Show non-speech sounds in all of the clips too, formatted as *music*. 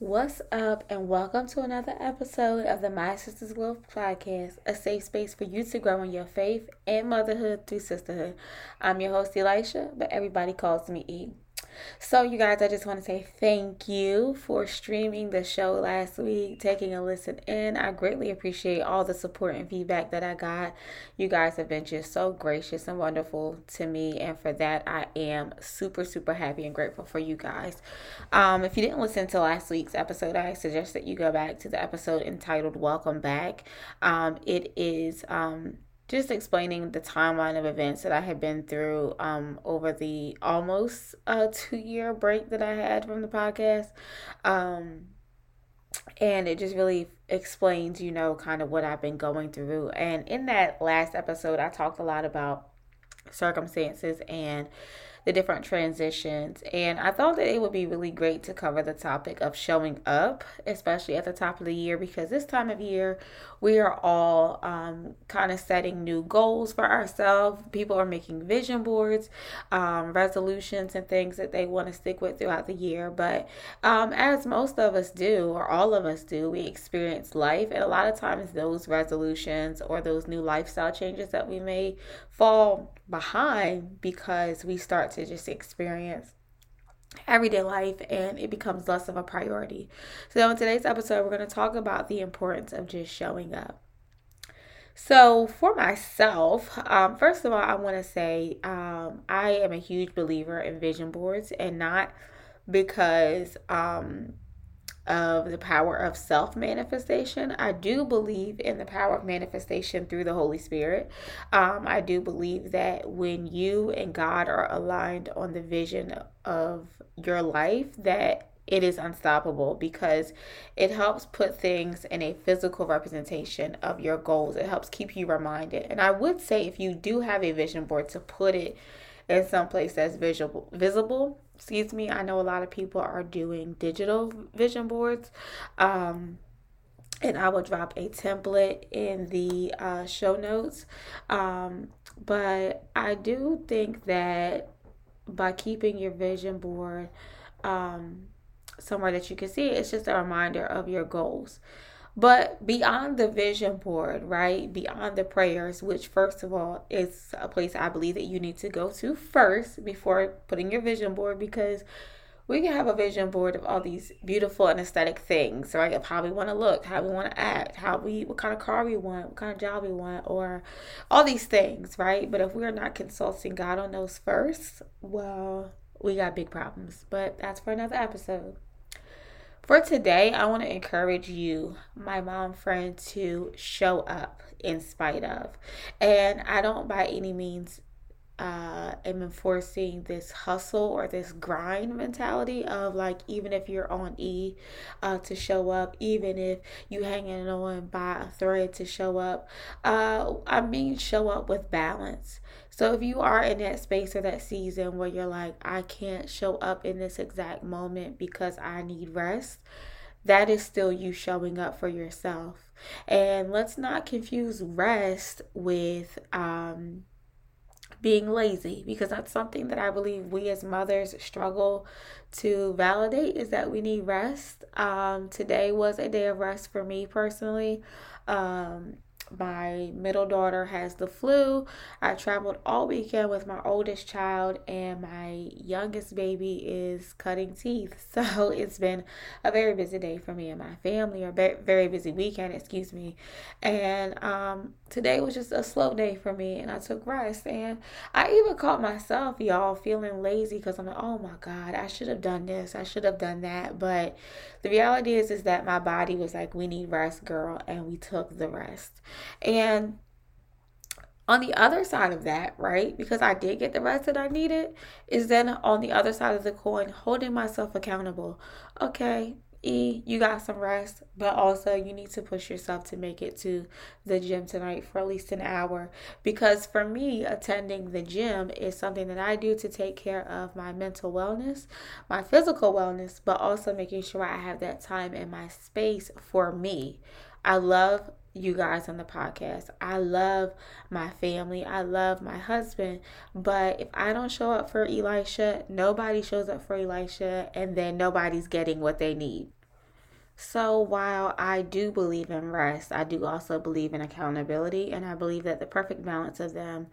What's up, and welcome to another episode of the My Sisters Growth Podcast, a safe space for you to grow in your faith and motherhood through sisterhood. I'm your host, Elysha, but everybody calls me E. So, you guys, I just want to say thank you for streaming the show last week, taking a listen in. I greatly appreciate all the support and feedback that I got. You guys have been just so gracious and wonderful to me, and for that, I am super, super happy and grateful for you guys. Um, if you didn't listen to last week's episode, I suggest that you go back to the episode entitled Welcome Back. Um, it is. Um, just explaining the timeline of events that I had been through um, over the almost uh, two year break that I had from the podcast. Um, and it just really explains, you know, kind of what I've been going through. And in that last episode, I talked a lot about circumstances and the different transitions. And I thought that it would be really great to cover the topic of showing up, especially at the top of the year, because this time of year we are all um, kind of setting new goals for ourselves. People are making vision boards, um, resolutions, and things that they want to stick with throughout the year. But um, as most of us do, or all of us do, we experience life, and a lot of times those resolutions or those new lifestyle changes that we may fall behind because we start to just experience everyday life and it becomes less of a priority. So, in today's episode, we're going to talk about the importance of just showing up. So, for myself, um, first of all, I want to say um, I am a huge believer in vision boards and not because um, of the power of self manifestation. I do believe in the power of manifestation through the Holy Spirit. Um, I do believe that when you and God are aligned on the vision of your life, that it is unstoppable because it helps put things in a physical representation of your goals. It helps keep you reminded. And I would say if you do have a vision board to put it in some place that's visible visible excuse me i know a lot of people are doing digital vision boards um, and i will drop a template in the uh, show notes. Um, but i do think that by keeping your vision board um, somewhere that you can see it's just a reminder of your goals but beyond the vision board, right? Beyond the prayers, which first of all is a place I believe that you need to go to first before putting your vision board because we can have a vision board of all these beautiful and aesthetic things, right? Of how we want to look, how we want to act, how we what kind of car we want, what kind of job we want, or all these things, right? But if we're not consulting God on those first, well, we got big problems. But that's for another episode. For today, I want to encourage you, my mom friend, to show up in spite of. And I don't by any means uh, am enforcing this hustle or this grind mentality of like even if you're on E uh, to show up, even if you hanging on by a thread to show up. Uh, I mean show up with balance. So if you are in that space or that season where you're like, I can't show up in this exact moment because I need rest, that is still you showing up for yourself. And let's not confuse rest with um, being lazy because that's something that I believe we as mothers struggle to validate is that we need rest. Um, today was a day of rest for me personally. Um, my middle daughter has the flu. I traveled all weekend with my oldest child, and my youngest baby is cutting teeth. *laughs* So it's been a very busy day for me and my family, or very busy weekend, excuse me. And um, today was just a slow day for me, and I took rest. And I even caught myself, y'all, feeling lazy because I'm like, oh my God, I should have done this, I should have done that. But the reality is, is that my body was like, we need rest, girl, and we took the rest. And on the other side of that, right, because I did get the rest that I needed, is then on the other side of the coin, holding myself accountable. Okay, E, you got some rest, but also you need to push yourself to make it to the gym tonight for at least an hour. Because for me, attending the gym is something that I do to take care of my mental wellness, my physical wellness, but also making sure I have that time and my space for me. I love you guys on the podcast. I love my family. I love my husband. But if I don't show up for Elysha, nobody shows up for Elysha, and then nobody's getting what they need. So while I do believe in rest, I do also believe in accountability, and I believe that the perfect balance of them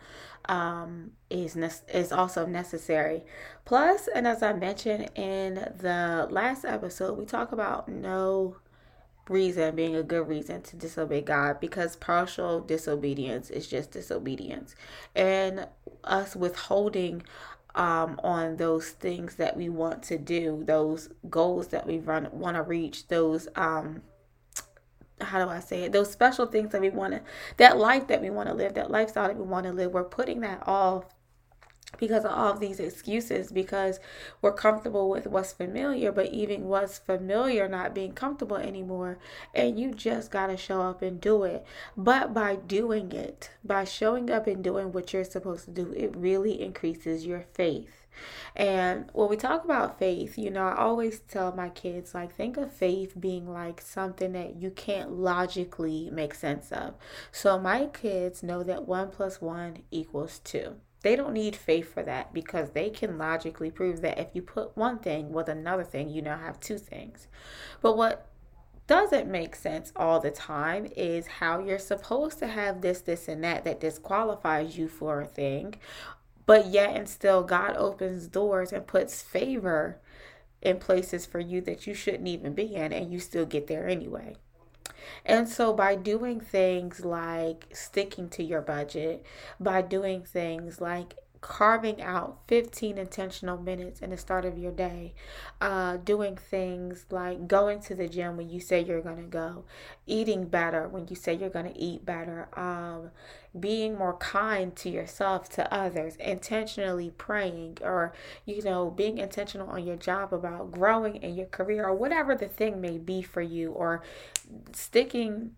um, is ne- is also necessary. Plus, and as I mentioned in the last episode, we talk about no reason being a good reason to disobey God because partial disobedience is just disobedience, and us withholding um, on those things that we want to do, those goals that we run want to reach, those um, how do I say it? Those special things that we want to, that life that we want to live, that lifestyle that we want to live, we're putting that off because of all of these excuses because we're comfortable with what's familiar but even what's familiar not being comfortable anymore and you just got to show up and do it but by doing it by showing up and doing what you're supposed to do it really increases your faith and when we talk about faith, you know, I always tell my kids, like, think of faith being like something that you can't logically make sense of. So my kids know that one plus one equals two. They don't need faith for that because they can logically prove that if you put one thing with another thing, you now have two things. But what doesn't make sense all the time is how you're supposed to have this, this, and that that disqualifies you for a thing, but yet and still God opens doors and puts favor in places for you that you shouldn't even be in, and you still get there anyway. And so, by doing things like sticking to your budget, by doing things like carving out 15 intentional minutes in the start of your day, uh, doing things like going to the gym when you say you're going to go, eating better when you say you're going to eat better, um, being more kind to yourself, to others, intentionally praying, or, you know, being intentional on your job about growing in your career, or whatever the thing may be for you, or sticking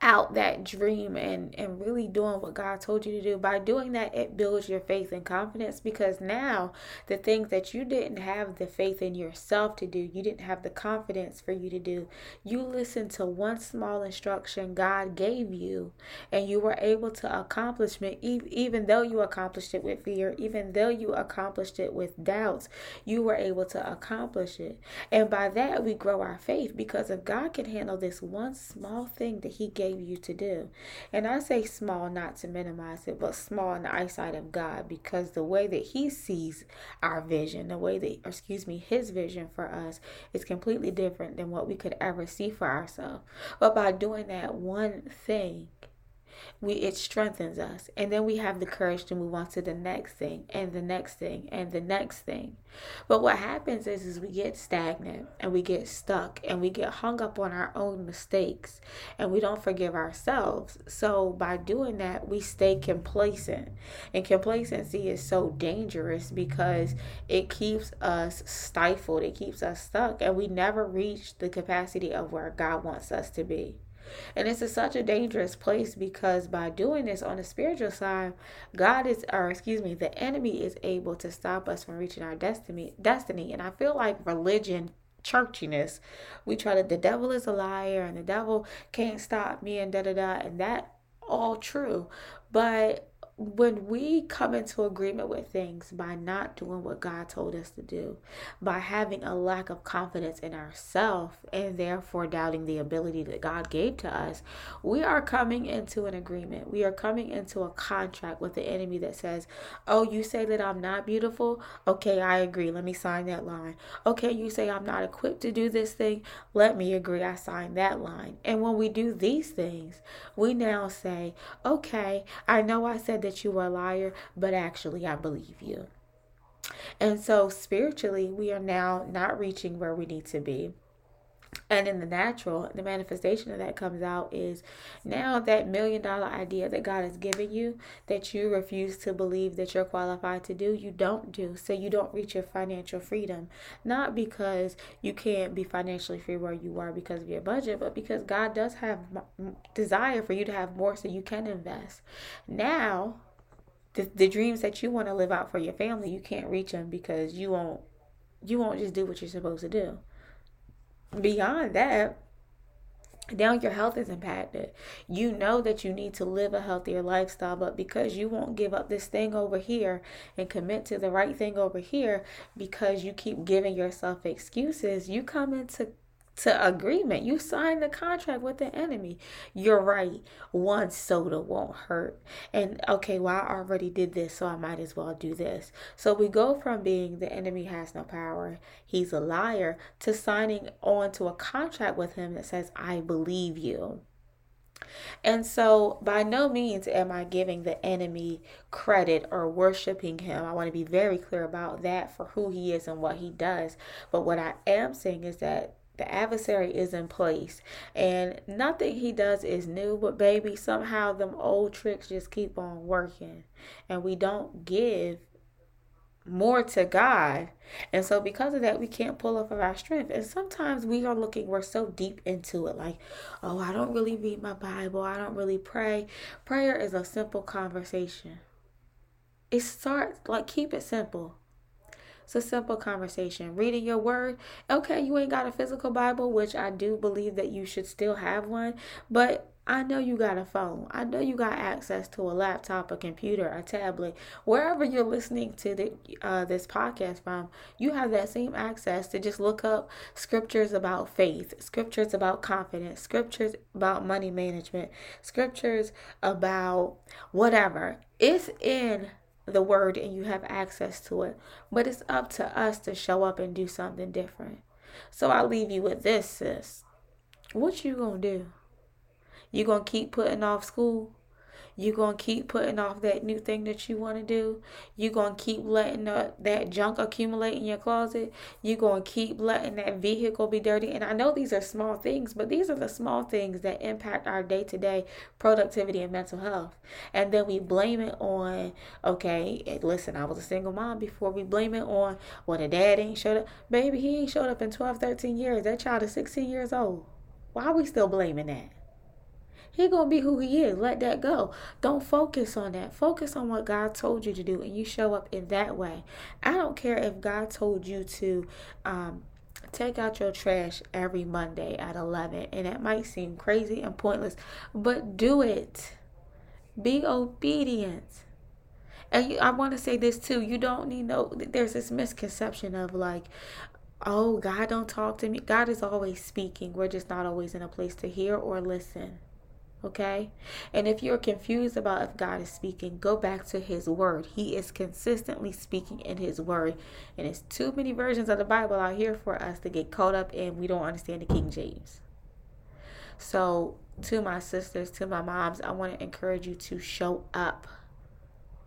out that dream and and really doing what God told you to do. By doing that it builds your faith and confidence because now the things that you didn't have the faith in yourself to do you didn't have the confidence for you to do you listened to one small instruction God gave you and you were able to accomplish it. Even though you accomplished it with fear even though you accomplished it with doubts you were able to accomplish it. And by that we grow our faith because if God can handle this one small thing that he gave you to do. And I say small not to minimize it, but small in the eyesight of God because the way that He sees our vision, the way that, excuse me, His vision for us is completely different than what we could ever see for ourselves. But by doing that one thing, we it strengthens us. And then we have the courage to move on to the next thing and the next thing and the next thing. But what happens is is we get stagnant and we get stuck and we get hung up on our own mistakes and we don't forgive ourselves. So by doing that we stay complacent. And complacency is so dangerous because it keeps us stifled it keeps us stuck and we never reach the capacity of where god wants us to be and it's a, such a dangerous place because by doing this on the spiritual side, God is, or excuse me, the enemy is able to stop us from reaching our destiny. Destiny, and I feel like religion churchiness. We try to the devil is a liar and the devil can't stop me and da da da and that all true. But when we come into agreement with things by not doing what God told us to do, by having a lack of confidence in ourselves and therefore doubting the ability that God gave to us, we are coming into an agreement. We are coming into a contract with the enemy that says, Oh, you say that I'm not beautiful? Okay, I agree. Let me sign that line. Okay, you say I'm not equipped to do this thing? Let me agree. I sign that line. And when we do these things, we now say, Okay, I know I said that that you are a liar, but actually I believe you. And so spiritually, we are now not reaching where we need to be. And in the natural, the manifestation of that comes out is now that million dollar idea that God has given you that you refuse to believe that you're qualified to do, you don't do. So you don't reach your financial freedom. Not because you can't be financially free where you are because of your budget, but because God does have desire for you to have more so you can invest. Now, the, the dreams that you want to live out for your family, you can't reach them because you won't you won't just do what you're supposed to do beyond that, now your health is impacted. You know that you need to live a healthier lifestyle, but because you won't give up this thing over here and commit to the right thing over here, because you keep giving yourself excuses, you come into to agreement. You signed the contract with the enemy. You're right. One soda won't hurt. And okay, well, I already did this, so I might as well do this. So we go from being the enemy has no power, he's a liar, to signing on to a contract with him that says, I believe you. And so, by no means am I giving the enemy credit or worshiping him. I want to be very clear about that for who he is and what he does. But what I am saying is that the adversary is in place and nothing he does is new but baby somehow them old tricks just keep on working and we don't give more to God. And so because of that, we can't pull off of our strength. And sometimes we are looking, we're so deep into it, like, oh, I don't really read my Bible. I don't really pray. Prayer is a simple conversation. It starts like keep it simple. It's a simple conversation. Reading your word. Okay, you ain't got a physical Bible, which I do believe that you should still have one, but I know you got a phone. I know you got access to a laptop, a computer, a tablet. Wherever you're listening to the, uh, this podcast from, you have that same access to just look up scriptures about faith, scriptures about confidence, scriptures about money management, scriptures about whatever. It's in the word and you have access to it. But it's up to us to show up and do something different. So I'll leave you with this, sis. What you gonna do? You gonna keep putting off school? You going to keep putting off that new thing that you want to do. You're going to keep letting the, that junk accumulate in your closet. You're going to keep letting that vehicle be dirty. And I know these are small things, but these are the small things that impact our day to day productivity and mental health. And then we blame it on, okay, listen, I was a single mom before. We blame it on, well, the dad ain't showed up. Baby, he ain't showed up in 12, 13 years. That child is 16 years old. Why are we still blaming that? He gonna be who he is. Let that go. Don't focus on that. Focus on what God told you to do, and you show up in that way. I don't care if God told you to um, take out your trash every Monday at 11, and it might seem crazy and pointless, but do it. Be obedient. And you, I want to say this too. You don't need no. There's this misconception of like, oh, God don't talk to me. God is always speaking. We're just not always in a place to hear or listen. Okay? And if you're confused about if God is speaking, go back to His Word. He is consistently speaking in His Word. And it's too many versions of the Bible out here for us to get caught up in. We don't understand the King James. So, to my sisters, to my moms, I want to encourage you to show up.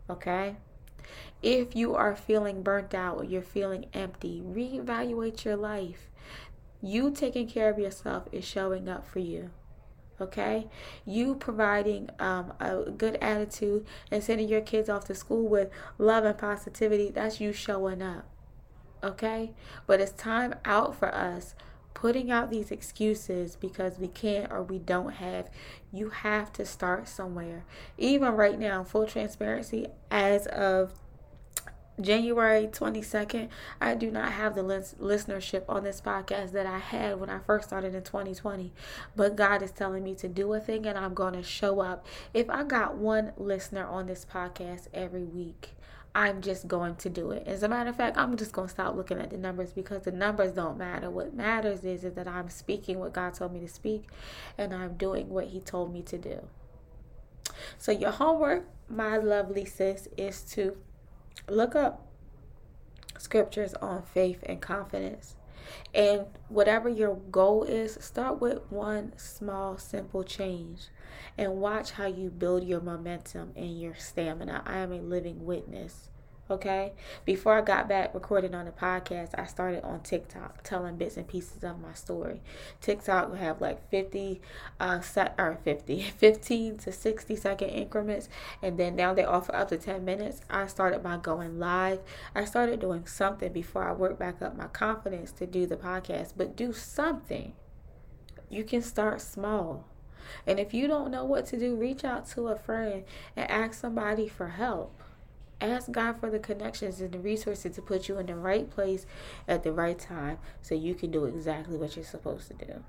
Okay? If you are feeling burnt out or you're feeling empty, reevaluate your life. You taking care of yourself is showing up for you okay? You providing um, a good attitude and sending your kids off to school with love and positivity that's you showing up okay? But it's time out for us putting out these excuses because we can't or we don't have. You have to start somewhere. Even right now full transparency as of January 22nd, I do not have the listenership on this podcast that I had when I first started in 2020. But God is telling me to do a thing and I'm going to show up. If I got one listener on this podcast every week, I'm just going to do it. As a matter of fact, I'm just going to stop looking at the numbers because the numbers don't matter. What matters is, is that I'm speaking what God told me to speak and I'm doing what He told me to do. So, your homework, my lovely sis, is to look up scriptures on faith and confidence. And whatever your goal is, start with one small, simple change and watch how you build your momentum and your stamina. I am a living witness Okay. Before I got back recording on the podcast, I started on TikTok telling bits and pieces of my story. TikTok will have like 50, uh, set, or 50, *laughs* 15 to 60 second increments. And then now they offer up to 10 minutes. I started by going live. I started doing something before I worked back up my confidence to do the podcast, but do something. You can start small. And if you don't know what to do, reach out to a friend and ask somebody for help Ask God for the connections and the resources to put you in the right place at the right time so you can do exactly what you're supposed to do.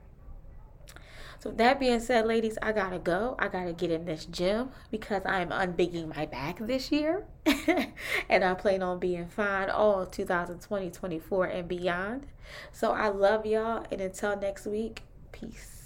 So that being said, ladies, I gotta go. I gotta get in this gym because I'm unbigging my back this year. *laughs* and I plan on being fine all 2020, 24, and beyond. So I love y'all. And until next week, peace.